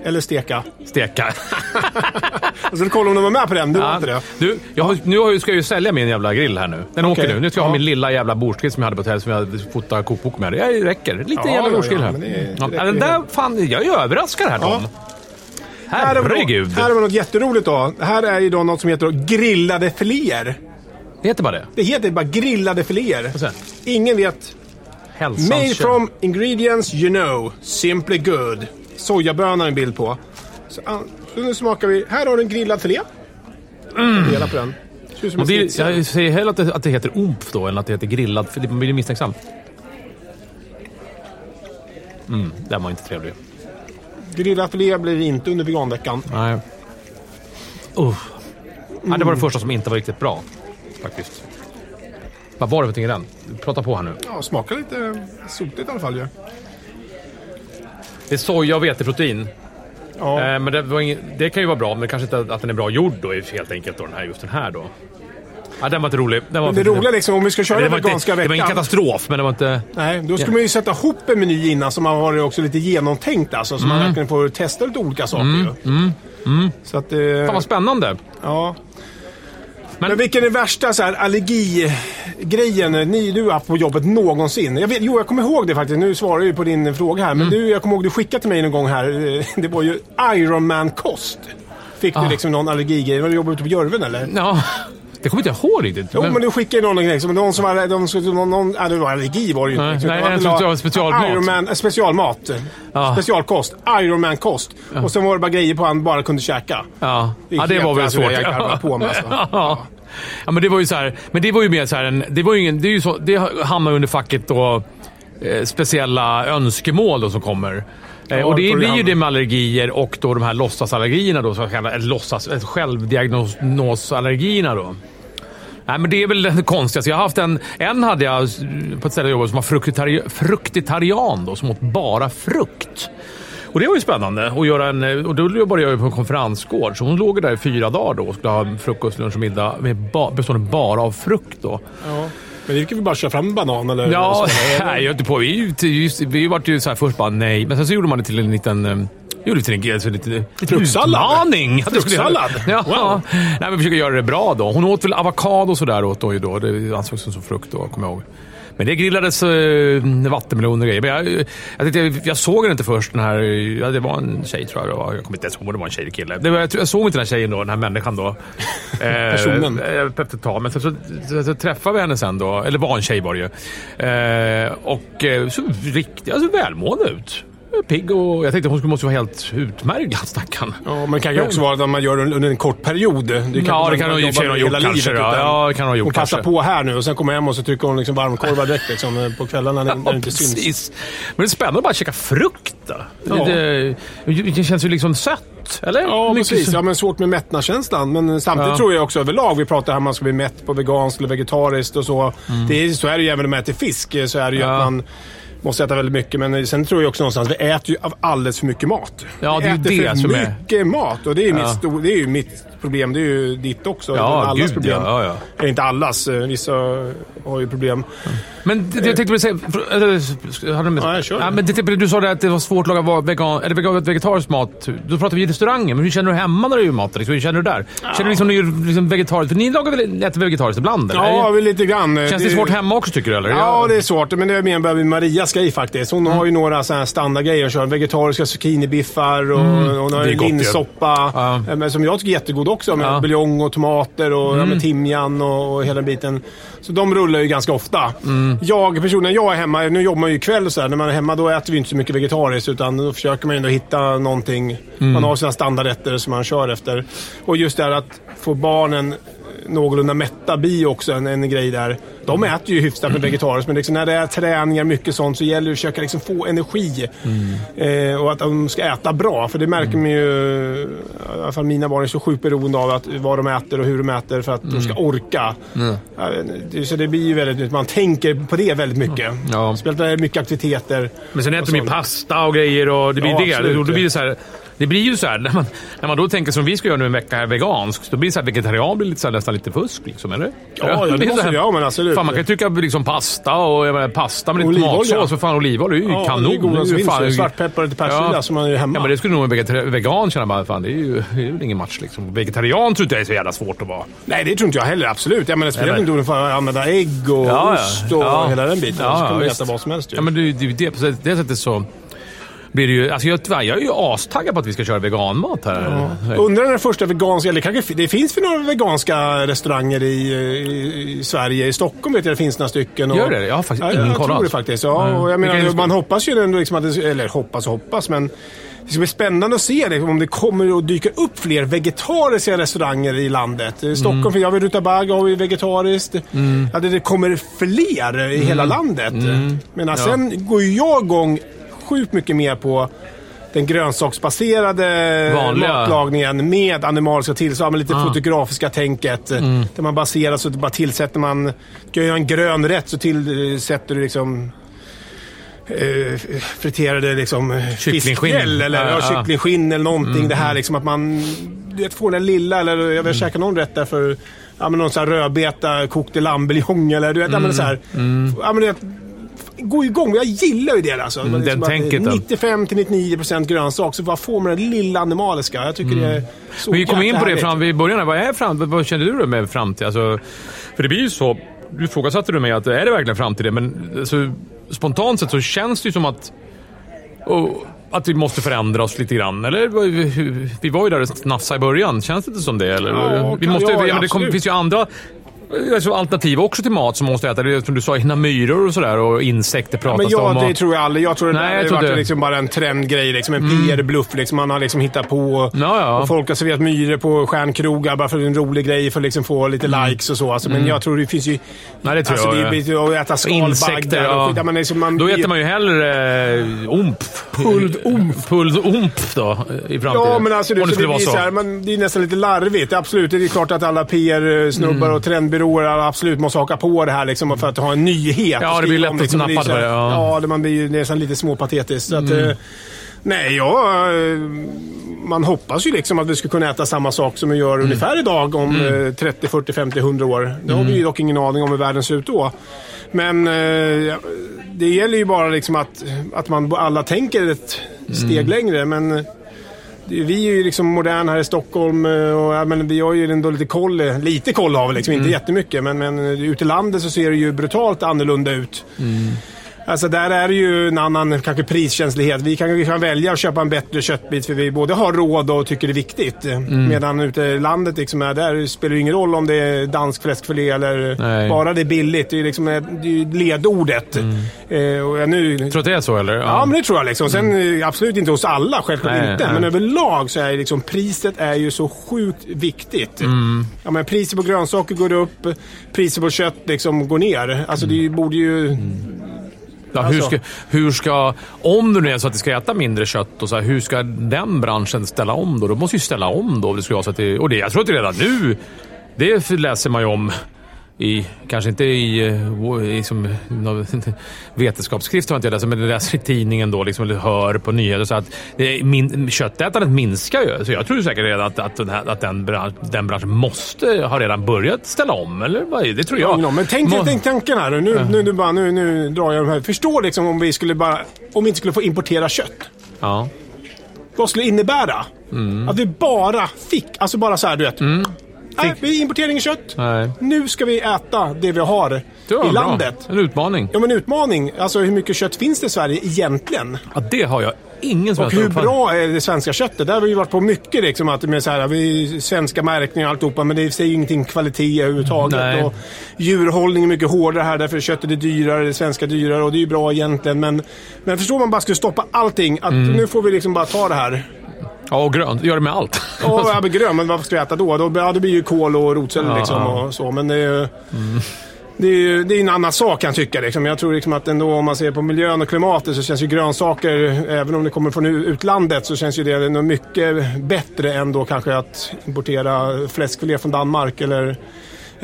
Eller steka. Steka. Jag skulle kolla om de var med på den. Du var inte det. Du, jag har, nu ska jag ju sälja min jävla grill här nu. Den åker Okej. nu. Nu ska jag ha Ja. min lilla jävla bordsgrill som jag hade på hotell som jag fotat kokbok med. Det räcker. Lite Ja, jävla ja, bordsgrill ja, här. men det- det ja, räcker den där, fan, jag är överraskad här Tom. Ja. Herregud. Här har vi något jätteroligt då. Det här är ju då något som heter grillade filéer. Det heter bara det. Det heter bara grillade filéer. Ingen vet. Hälsans Made from ingredients you know. Simply good. Sojaböna en bild på. Så, så nu smakar vi. Här har du en grillad filé. Mm. Dela på den. Blir, schnitzel. jag säger hellre att det, att det heter omf då, än att det heter grillad. För man blir misstänksam. Mm, den var inte trevlig. Grillad filé blir inte under veganveckan. Nej. Uh. Nej, det var det första som inte var riktigt bra. Faktiskt. Vad var det för någonting i den? Prata på här nu. Ja, smakar lite sotigt i alla fall ju. Det är soja och veteprotein. Ja. Eh, men det, ingen, det kan ju vara bra, men kanske inte att den är bra gjord då, helt enkelt. Då, den här, just den här då. Ja, den var inte rolig. Var, Men det roliga liksom, om vi ska köra det den veganska inte, det var ingen veckan. katastrof, men det var inte... Nej, då ska Ja. man ju sätta ihop en meny innan som har varit också lite genomtänkt alltså. Så man Mm. verkligen får testa lite olika saker ju. Så att... Eh, Fan vad spännande. ja. Men, Men- vilken är värsta så här, allergigrejen ni, du har haft på jobbet någonsin? Jag vet, jo, jag kommer ihåg det faktiskt. Nu svarar jag ju på din fråga här. Mm. Men du, jag kommer ihåg du skickade till mig någon gång här. Det var ju Ironman-kost. Fick du Ah. liksom någon allergigrej? Var du jobbade ute på Görven eller? Ja, det kommer inte jag ihåg riktigt. Jo, men du skickade någon grej. Som någon som var... De, någon, någon, ja, det var allergi var det ju inte. Nej, nej, en specialmat. Ironman, eh, specialmat. Ja. Specialkost. Ironman-kost. Och sen var det bara grejer på han bara kunde käka. Ja, Det ja det var väl svårt. jag på mig, alltså. ja. ja, men det var ju så här. Men det var ju mer så här en, det var ju ingen, det är ju så, det hamnar ju under facket då eh, speciella önskemål då som kommer. Eh, och det blir ju det med allergier och då de här låtsasallergierna då, så kallade, låtsas, självdiagnosallergierna då. Nej, men det är väl det konstigaste. Jag har haft en, en hade jag på ett ställe jag jobbade som var fruktitari, fruktitarian då, som åt bara frukt. Och det var ju spännande. att göra en, och då jobbade jag på en konferensgård, så hon låg där i fyra dagar då och skulle ha frukost, lunch och middag med ba, bestående bara av frukt. Då. Ja. Men det kan vi bara köra fram en banan eller? Ja, nej, jag är inte på. Vi, just, vi vart ju så här först bara nej, men sen så gjorde man det till en liten... eh, Jo, lite, alltså, lite, lite utmaning. att det skulle- Fruktsallad? Ja. Wow. Nej, men försöker göra det bra då. Hon åt väl avokado och sådär åt ju då. Det ansågs som frukt då, kommer jag ihåg. Men det grillades äh, vattenmeloner och grejer. Men jag, jag, tänkte, jag såg den inte först, den här... Ja, det var en tjej tror jag det var. Jag kommer inte ens ihåg om det var en tjej eller kille. Det var, jag, jag såg inte den här tjejen då, den här människan då. Eh, Personen. eh, Efter ett tag. Men så, så, så, så träffade vi henne sen då. Eller var en tjej var det ju. Eh, och eh, så riktigt alltså, välmående ut. Pigg och jag tänkte hon måste vara helt utmärglad stackarn. Ja, men det kan ju också vara att man gör det under en kort period. Det Ja, det kan hon i och för sig ha gjort kanske. Ja, det kan hon ha gjort Hon passar kanske. på här nu och sen kommer hem och så trycker hon liksom varmkorvar direkt liksom, på kvällarna när, när det inte syns. precis. Men det är spännande att bara käka frukt. Då. Ja. Det, det känns ju liksom sött, eller? Ja, Mycket precis. Ja, men svårt med mättnadskänslan. Men samtidigt Ja. tror jag också överlag, vi pratar här man ska bli mätt på veganskt eller vegetariskt och så. Det är, så är det ju även när man äter fisk. Så är det ju Mm. Ja. att man måste äta väldigt mycket. Men sen tror jag också någonstans, vi äter ju alldeles för mycket mat. Ja, det är ju vi äter det för som är- mycket mat. Och det är, Ja. mitt det är ju mitt problem. Det är ju ditt också. Ja, allas gud, problem. ja, ja, ja. Eller inte allas. eh, Vissa har ju problem. Men det, jag tänkte väl säga... Hade du Ja, jag kör. ja, men det, du sa det att det var svårt att laga vegan, eller vegan, vegetarisk mat. Då pratar vi i restaurangen, men hur känner du hemma när du gör mat? Liksom, hur känner du där? Känner du liksom, du liksom vegetariskt? För ni lagar väl äter vegetarisk ibland? Eller? Ja, väl lite grann. Känns det svårt hemma också tycker du? Eller? Ja, det är svårt. Men det är mer med Marias grej faktiskt. Hon har ju Mm. några här standardgrejer. Kör vegetariska zucchinibiffar och hon har Mm. Det är en gott ju. linssoppa. Ja. eh, men Som jag tycker är jättegod också. Med Ja. Mm. buljong och tomater och ja, med timjan och, och hela biten. Så de rullar ju ganska ofta. Mm. Jag personligen, jag är hemma. Nu jobbar man ju kväll så här. När man är hemma då äter vi inte så mycket vegetariskt. Utan då försöker man ändå hitta någonting. Mm. Man har sina standardrätter som man kör efter. Och just det här att få barnen någorlunda mätta blir också en, en grej där. De äter ju hyfsat med vegetariskt, men liksom när det är träningar, mycket sånt, så gäller det att försöka liksom få energi. Eh, och att de ska äta bra, för det märker man ju, i alla fall mina barn är så sjukt beroende av att, vad de äter och hur de äter för att de ska orka. Det- Så det blir ju väldigt, man tänker på det väldigt mycket. Ja. Spelar det mycket aktiviteter. Men sen äter de ju pasta och grejer och det blir Ja, det. absolut. Då blir det så här, det blir ju så här, när man, när man då tänker som vi ska göra nu en vecka här vegansk, då blir det så här vegetarian blir lite så här, nästan lite fusk liksom, eller? Ja, ja, det blir måste det, ja, men absolut. Fan, man kan ju trycka liksom pasta och menar, pasta med lite tomatsås och fan olivolja, det är ju Ja, kanon. det är godast ju finns fan- ju. Svartpeppar och lite persilla som man gör hemma. Ja, men det skulle nog en vegan känna bara, fan det är ju det är väl ingen match liksom. Vegetarian tror inte jag är så jävla svårt att vara. Nej, det tror inte jag heller. Absolut. Jag menar, det spelar ingen roll för att använda ägg och Ja, ja. ost och Ja. hela den biten. Ja, så ja, kan man äta vad som helst ju. Ja, men det, det, det, på det sättet så blir det ju... Alltså jag, jag är ju astaggad på att vi ska köra veganmat här. Undrar när den första veganska, eller kanske det finns väl några veganska restauranger i, i, i Sverige. I Stockholm vet jag det finns några stycken. Och, Gör det? Jag har faktiskt ja, ingen Jag koll tror det faktiskt. Ja, och jag menar, man hoppas ju ändå, liksom att det, eller hoppas och hoppas, men det ska bli spännande att se det, om det kommer att dyka upp fler vegetariska restauranger i landet. I Stockholm, Mm. för jag vet Rutabaga har vi vegetariskt. Ja, det, det kommer fler i hela landet. Men Mm. Ja. sen går jag igång sjukt mycket mer på den grönsaksbaserade Vanliga. matlagningen med animaliska tillsatser, med lite Ah. fotografiska tänket. Mm. Där man baserar så att bara tillsätter man... Ska jag göra en grön rätt så tillsätter du liksom eh, friterade liksom eh, Kycklingskinn. eller Ja, ja, kycklingskinn eller någonting. Mm. Det här liksom att man du vet, får den lilla, eller jag vill käka någon rätt där för ja, men någon sån här rödbeta, kokt i lammbuljong eller du vet, ja, men så här, ja, men du vet, gå igång. Jag gillar ju det alltså. Mm, liksom den tänket, då. 95-99% grönsak, så bara får man det lilla animaliska. Jag tycker det är så Men vi kom in på det fram vid början. Vad, är fram, vad känner du då med framtid? Alltså, för det blir ju så. Du ifrågasatte du mig att är det verkligen framtid? Men alltså, spontant sett så känns det ju som att och, att vi måste förändra oss lite grann. Eller vi var ju där och nafsade i början. Känns det inte som det? Eller? Ja, vi måste, ja, ja, men det kom, finns ju andra alltså, alternativ också till mat som man måste äta. Det är, som du sa, hinna myror och sådär och insekter pratas Men det jag, om. och- det tror jag aldrig. Jag tror det Nej, där jag tror varit det. liksom bara en trendgrej. Liksom en PR-bluff. Liksom. Man har liksom hittat på... Ja, ja. Och folk har serverat myror på stjärnkrogar bara för en rolig grej, för att liksom få lite likes och så. Alltså, men jag tror det finns ju... Mm. Nej, det tror alltså, jag. Det är, och äta skalbaggar Insekter, och ja. Ja, men liksom man, Då äter man ju hellre eh. Pulled omp. Pulled omp då, i framtiden. Ja, men alltså, det, Om det skulle det, vara så. så här, men det är nästan lite larvigt. Absolut, det är klart att alla PR-snubbar Mm. och trendbyråer absolut måste haka på det här liksom, för att ha en nyhet. Ja, det blir lätt om att liksom. nappa på det, ja. Mm. Ja, man blir ju nästan lite småpatetiskt. Så att, eh, nej, ja, eh, man hoppas ju liksom att vi ska kunna äta samma sak som vi gör Mm. ungefär idag om eh, 30, 40, 50, 100 år. Det har vi ju Mm. dock ingen aning om hur världen ser ut då. Men eh, det gäller ju bara liksom att, att man alla tänker ett steg Mm. längre. Men vi är ju liksom moderna här i Stockholm och men vi har ju ändå lite koll. Lite koll har vi liksom, mm. inte jättemycket. Men, men ute i landet så ser det ju brutalt annorlunda ut. Mm. Alltså där är det ju en annan kanske priskänslighet. Vi kan, vi kan välja att köpa en bättre köttbit för vi både har råd och tycker det är viktigt. Mm. Medan ute i landet liksom är, där spelar det ingen roll om det är dansk fläskfilé eller Nej. bara det är billigt. Det är, liksom, det är ledordet. Mm. Eh, och nu... Tror du att det är så eller? Ja, ja men det tror jag. Liksom. Sen mm. absolut inte hos alla, självklart Nej, inte. Men överlag så är liksom, priset är ju så sjukt viktigt. Mm. Ja, men priset på grönsaker går upp, priset på kött liksom går ner. Alltså det borde ju mm. Ja, hur, alltså. ska, hur ska, om det nu är så att det ska äta mindre kött, och så här, hur ska den branschen ställa om då? De måste ju ställa om då. Det ska så att det, och det, jag tror att det redan nu, det läser man ju om i, kanske inte i, eh, i som, vetenskapsskrift har jag inte läst, men det läser i tidningen då, liksom, eller hör på nyheter. Så att min, köttätandet minskar ju. Så jag tror säkert redan att, att, den, här, att den, bransch, den branschen måste ha redan börjat ställa om. Eller vad Det tror jag. Ja, men tänk, Må tänk tanken här nu. Nu, nu, nu, bara, nu, nu drar jag de här. Förstå liksom om vi skulle bara, om vi inte skulle få importera kött. Ja. Vad skulle det innebära? Mm. Att vi bara fick, alltså bara så här du vet. Mm. Nej, vi importerar inget kött. Nej. Nu ska vi äta det vi har det i landet. En utmaning. Ja, men utmaning. Alltså hur mycket kött finns det i Sverige egentligen? Ja, det har jag ingen som Och hur bra är det svenska köttet? Där har vi varit på mycket liksom, att med så här, vi, svenska märkningar och alltihopa, men det säger ju ingenting kvalitet överhuvudtaget. Och djurhållning är mycket hårdare här, därför är köttet är dyrare, det svenska dyrare och det är ju bra egentligen. Men, men förstår man bara skulle stoppa allting, att mm. nu får vi liksom bara ta det här. Ja, och grönt. Gör det med allt. Ja, men grönt. Men vad ska vi äta då? då ja, det blir ju kål och rotselleri ja, liksom och så. Men det är ju... Mm. Det är ju det är en annan sak kan jag tycka. Liksom. Jag tror liksom att ändå om man ser på miljön och klimatet så känns ju grönsaker, även om det kommer från utlandet, så känns ju det nog mycket bättre än då kanske att importera fläskfilé från Danmark eller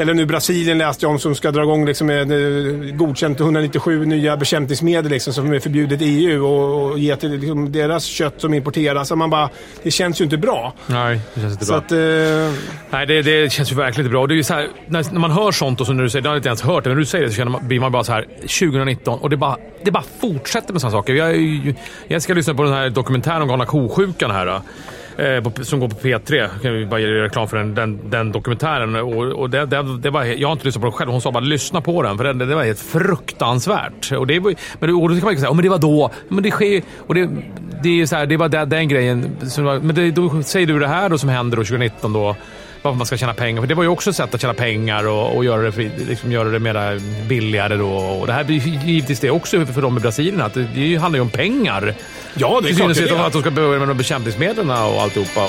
eller nu Brasilien läste jag om som ska dra igång liksom med eh, godkänt 197 nya bekämpningsmedel liksom, som är förbjudet i EU och, och ge till liksom, deras kött som importeras. Man bara, det känns ju inte bra. Nej, det känns inte så bra. Att, eh... Nej, det, det, känns ju verkligen inte bra. Det är så här, när, när, man hör sånt och så när du säger, det har jag inte ens hört det, när du säger det så känner man, blir man bara så här 2019 och det bara, det bara fortsätter med sådana saker. Jag, jag ska lyssna på den här dokumentären om galna ko-sjukan här eh, som går på P3. Kan vi bara ge reklam för den, den, den dokumentären. Och, och det, det, det, var, jag har inte lyssnat på den själv. Hon sa bara lyssna på den, för det, det var helt fruktansvärt. Och, det, men, och då kan man säga, oh, men det var då. Men det sker och det, det, är så här, det var den, den grejen. Som, men det, då säger du det här då som händer 2019 då varför man ska tjäna pengar. För det var ju också ett sätt att tjäna pengar och, och göra, det, liksom göra det mera billigare. Då. Och det här blir givetvis det också för de i Brasilien. Att det, det handlar ju om pengar. Ja, det är klart det är. Att de ska börja med de bekämpningsmedlen och alltihopa.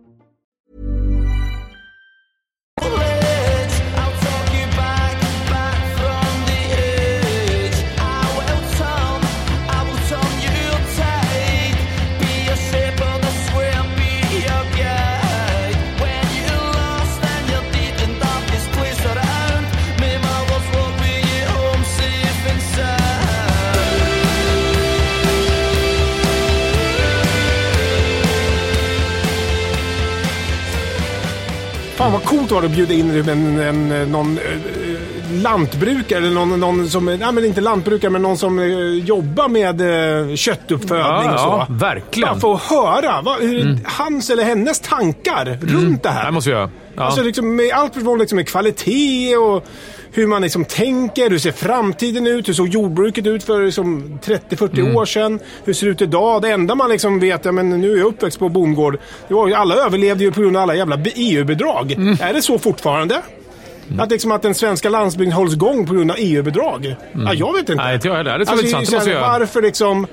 Fan vad coolt var det att bjuda in en, en, någon eh, lantbrukare, eller någon, någon som, nej men inte lantbrukare, men någon som eh, jobbar med eh, köttuppfödning Ja, och så. ja, verkligen. Bara få höra vad, hur, hans eller hennes tankar runt det här. Det måste vi göra. Ja. Alltså liksom med allt från liksom med kvalitet och hur man liksom tänker, hur ser framtiden ut, hur såg jordbruket ut för liksom 30-40 Mm. år sedan, hur ser det ut idag? Det enda man liksom vet, ja, men nu är jag uppväxt på bondgård, det var alla överlevde ju på grund av alla jävla EU-bidrag. Mm. Är det så fortfarande? Att, liksom att den svenska landsbygden hålls igång på grund av EU-bidrag? Ja, jag vet inte. Mm. Nej, inte jag heller. Det är så Alltså, intressant. Det måste vi göra. Varför liksom...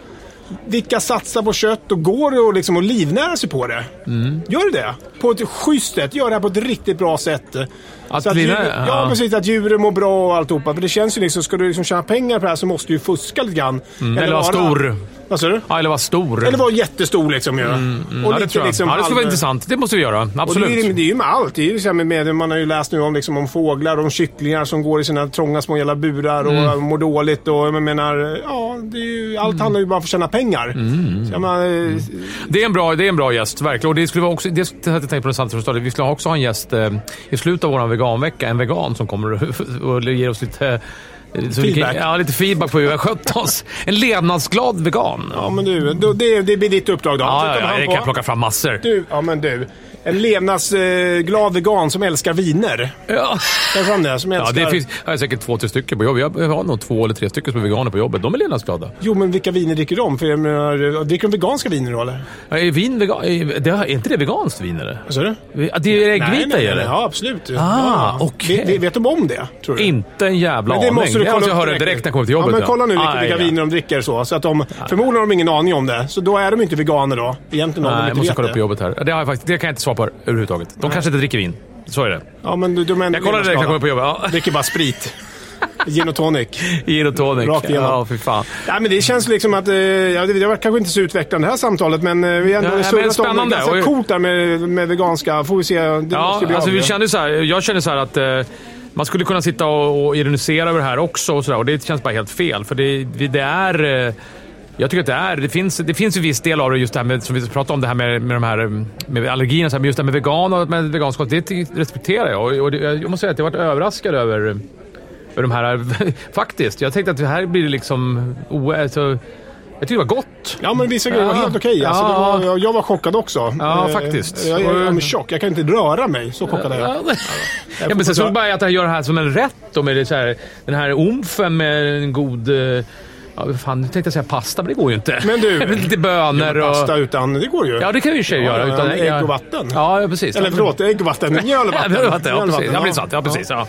Vilka satsar på kött och går det att liksom att livnära sig på det? Mm. Gör det? På ett schysst sätt. Gör det här på ett riktigt bra sätt. Att så att djur, ja, ja. precis. Att djuren mår bra och alltihopa. För det känns ju liksom, ska du liksom tjäna pengar på det här så måste du ju fuska lite grann. Mm, eller vara stor. Vad sa du? Ja, eller vara stor. Eller vara jättestor liksom ju. Och ja, det lite tror jag. liksom ja, det skulle vara intressant. Det måste vi göra. och det, Absolut. är, det är ju med allt. Det är ju här med, med, man har ju läst nu om, liksom, om fåglar och om kycklingar som går i sina trånga små jävla burar och Mm. mår dåligt. Och jag menar, ja, ju, allt handlar ju bara om att tjäna pengar. Mm. Så menar, eh, Det är en bra, det är en bra gäst, verkligen. Och det skulle vara också, det hade jag tänkt på någonstans förstås. Vi skulle också ha en gäst eh, i slutet av vår veganvecka. En vegan som kommer och, och ger oss lite... eh, så vi kan- Feedback. Ja, lite feedback på hur vi har skött oss. En levnadsglad vegan. ja men du, då, det, det blir ditt uppdrag då. Ja, ja, ja, det kan jag plocka fram massor. Du, ja men du. En levnadsglad vegan som älskar viner. Ja. Ta fram det, som Ja, älskar... det finns jag har säkert två, tre stycken på jobbet. Jag har nog två eller tre stycken som är veganer på jobbet. De är levnadsglada. Jo, men vilka viner dricker de? För jag menar, dricker de veganska viner då eller? Ja, Är, vin vegan, det, är inte det veganskt vin eller? Vad sa du? Ja, Det är äggvita i eller? Ja, absolut. Ah, ja. okej. Vet, de om det? Tror du? Inte en jävla aning. Måste du det kolla måste jag upp höra direkt när jag kommer till jobbet. Ja, men kolla nu vilka, vilka ja. viner de dricker så. så att de, förmodligen har de ingen aning om det. Så då är de inte veganer då. Egentligen Nej, de jag inte måste vet kolla det. upp på jobbet här. Det, har jag faktiskt, det kan jag inte svara på överhuvudtaget. De kanske inte dricker vin. Så är det. Ja, men de, de är Jag kollar direkt när jag kommer på jobbet. Ja. Dricker bara sprit. Gin och tonic. Gin och tonic. Rakt igenom. Ja, fy fan. Nej, men det känns liksom att... Eh, ja, det, det var kanske inte så utvecklande det här samtalet, men eh, vi har ändå Ja, men surrat om det. spännande. Ganska Och- coolt där med, med veganska. Får vi se. Det måste Ja, ju bli alltså av vi det. kände så här, jag känner så här att eh, man skulle kunna sitta och, och ironisera över det här också. Och, så där, och Det känns bara helt fel. För det, det är... Eh, jag tycker att det är... Det finns, det finns en viss del av det, just det här med, som vi pratade om, det här med, med de här med allergierna. Så här, men just det här med vegan och med vegansk kost, det respekterar jag. Och, och det, jag måste säga att jag har varit överraskad över, över de här... faktiskt. Jag tänkte att det här blir liksom... Alltså, jag tyckte det var gott. Ja, men vissa grejer var Ja. helt okej. Alltså, det Ja. var, jag, var chockad också. Ja, Eh, faktiskt. Jag, jag, jag är chock. Jag kan inte röra mig. Så chockad är jag. Ja, ja, men sen såg bara att jag gör det här som en rätt och med det så här, den här omfen med en god... eh, Ja, fan, nu tänkte jag säga pasta, men det går ju inte. Men du- Lite bönor Ja, men pasta och... utan... Det går ju. Ja, det kan vi ju i och sig Ja, göra. ja, Utan, ägg och vatten. Ja, ja, precis. Eller förlåt, ägg och vatten. Mjöl och Ja, vatten. och. Ja, och precis. Ja, det är sant. Ja, precis. Ja.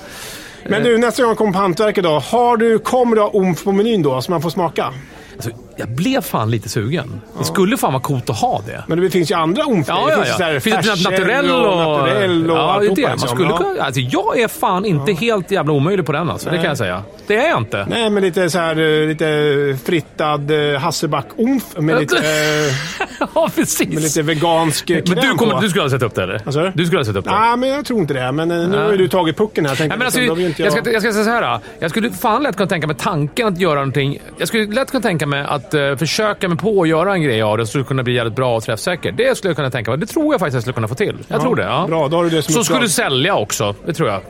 Men du, nästa gång jag kommer på hantverket då. Har du, kommer du ha omf på menyn då, så man får smaka? Alltså, jag blev fan lite sugen. Det skulle fan vara coolt att ha det. Men det finns ju andra omf. Ja, det ja, ju ja. Det finns färsen naturell och... naturell och ja, det det. Man liksom. skulle kunna, alltså, jag är fan inte helt jävla omöjlig på den alltså. Det kan jag säga. Det är jag inte. Nej, men lite så här, eh, lite frittad eh, hasselback-omf med lite, eh, ja, precis. med lite vegansk eh, men kräm du, kommer, på. du skulle ha sett upp det eller? Sa du? Du skulle ha sett upp det? Nej, men jag tror inte det. Men eh, nu har ju du tagit pucken här. Nej, men alltså, vill inte jag, ska, jag ska säga så här. Jag skulle fan lätt kunna tänka mig tanken att göra någonting. Jag skulle lätt kunna tänka mig att eh, försöka mig på att göra en grej av det som skulle kunna bli jävligt bra och träffsäker. Det skulle jag kunna tänka mig. Det tror jag faktiskt jag skulle kunna få till. Jag Ja, tror det. Ja. bra, då har du det som Så skulle sälja också. Det tror jag.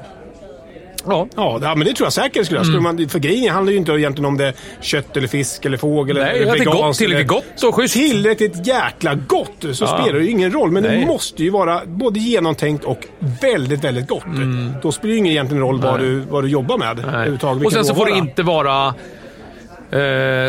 Ja. Ja, men det tror jag säkert skulle Mm. skulle man, För grejen handlar ju inte egentligen om det kött eller fisk eller fågel Nej, eller är gott, veganskt tillräckligt eller- gott och schysst. Tillräckligt jäkla gott så Ja. spelar det ju ingen roll. Men Nej. det måste ju vara både genomtänkt och väldigt, väldigt gott. Då spelar det ju ingen egentligen roll vad du, vad du jobbar med. överhuvudtaget, Mm. Och sen så får det inte vara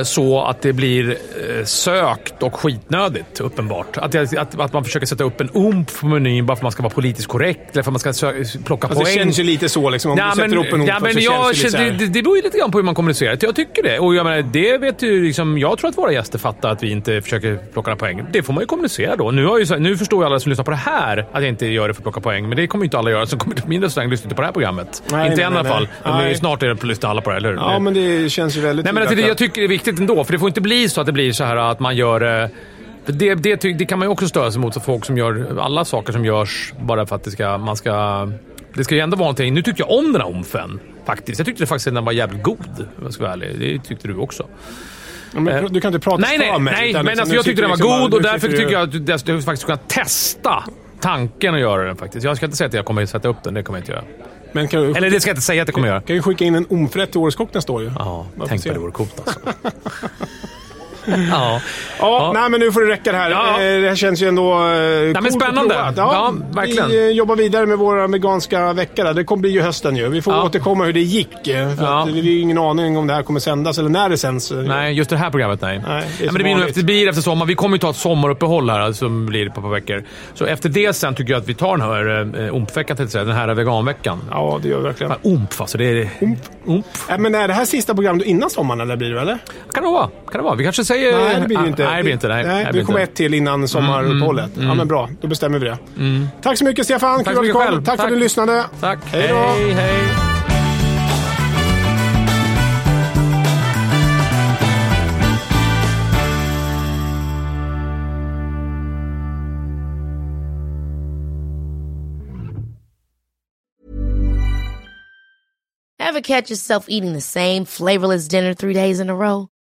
så att det blir eh, sökt och skitnödigt, uppenbart. Att, att, att man försöker sätta upp en ump på menyn bara för att man ska vara politiskt korrekt eller för att man ska sö- plocka Alltså, det poäng. känns ju lite så liksom. Om Ja, du sätter men, upp en ort men så jag, känns det här. det, det beror ju lite grann på hur man kommunicerar. Jag tycker det. Och jag menar, det vet ju liksom, jag tror att våra gäster fattar att vi inte försöker plocka några poäng. Det får man ju kommunicera då. Nu, har ju, nu förstår ju alla som lyssnar på det här att jag inte gör det för att plocka poäng. Men det kommer ju inte alla göra som kommer till min restaurang inte på det här programmet. Nej, inte nej, i alla nej, fall. nej. Men Nej. snart är det lyssnar alla på det, eller hur? Ja, men det känns ju väldigt Nej, men att det, jag tycker det är viktigt ändå, för det får inte bli så att det blir så här att man gör... eh, det, det, det kan man ju också störa sig mot, så folk som gör alla saker som görs bara för att det ska... Man ska det ska ju ändå vara någonting. Nu tyckte jag om den här omfen, faktiskt. Jag tyckte faktiskt att den var jävligt god, om jag ska vara ärlig. Det tyckte du också. Men Du kan inte prata Nej, nej, mig. nej. Men liksom, alltså, jag tyckte den var liksom god och därför tycker jag att du dessutom faktiskt kunna testa tanken att göra den faktiskt. Jag ska inte säga att jag kommer att sätta upp den, det kommer jag inte göra. Men kan du, Eller det ska jag inte säga att jag kommer att göra. kan ju skicka in en omförrätt till Årets Kock nästa år ju. Ja, tänk vad det vore coolt alltså. ja. Ja, nej men nu får det räcka det här. Ja. Eh, Det här känns ju ändå eh, men coolt och spännande. provat. Ja, verkligen. Vi eh, jobbar vidare med våra veganska vecka. där. Det kommer bli ju hösten ju. Vi får Ja. återkomma hur det gick. För Ja. att vi har ju ingen aning om det här kommer sändas eller när det sänds. Nej, just det här programmet nej. Nej, det ja, men det, blir efter, det blir efter sommar. Vi kommer ju ta ett sommaruppehåll här som blir på ett par veckor. Så efter det sen tycker jag att vi tar den här eh, ompveckan. Den här veganveckan. Ja, det gör vi verkligen. Fan, alltså. Det är omp. Äh, men är det här sista programmet innan sommaren eller blir det eller? Kan det vara. Kan det vara. Vi kanske säger... Nej, det blir det inte. Nej, det blir inte. Nej, Nej, det kommer ett till innan sommaruppehållet. Ja, men bra. Då bestämmer vi det. Tack så mycket Stefan. Tack Kul så att du mycket kom. själv. Tack för att Tack. du lyssnade. Tack. Hej då. hej. hej. Ever catch yourself eating the same flavorless dinner three days in a row?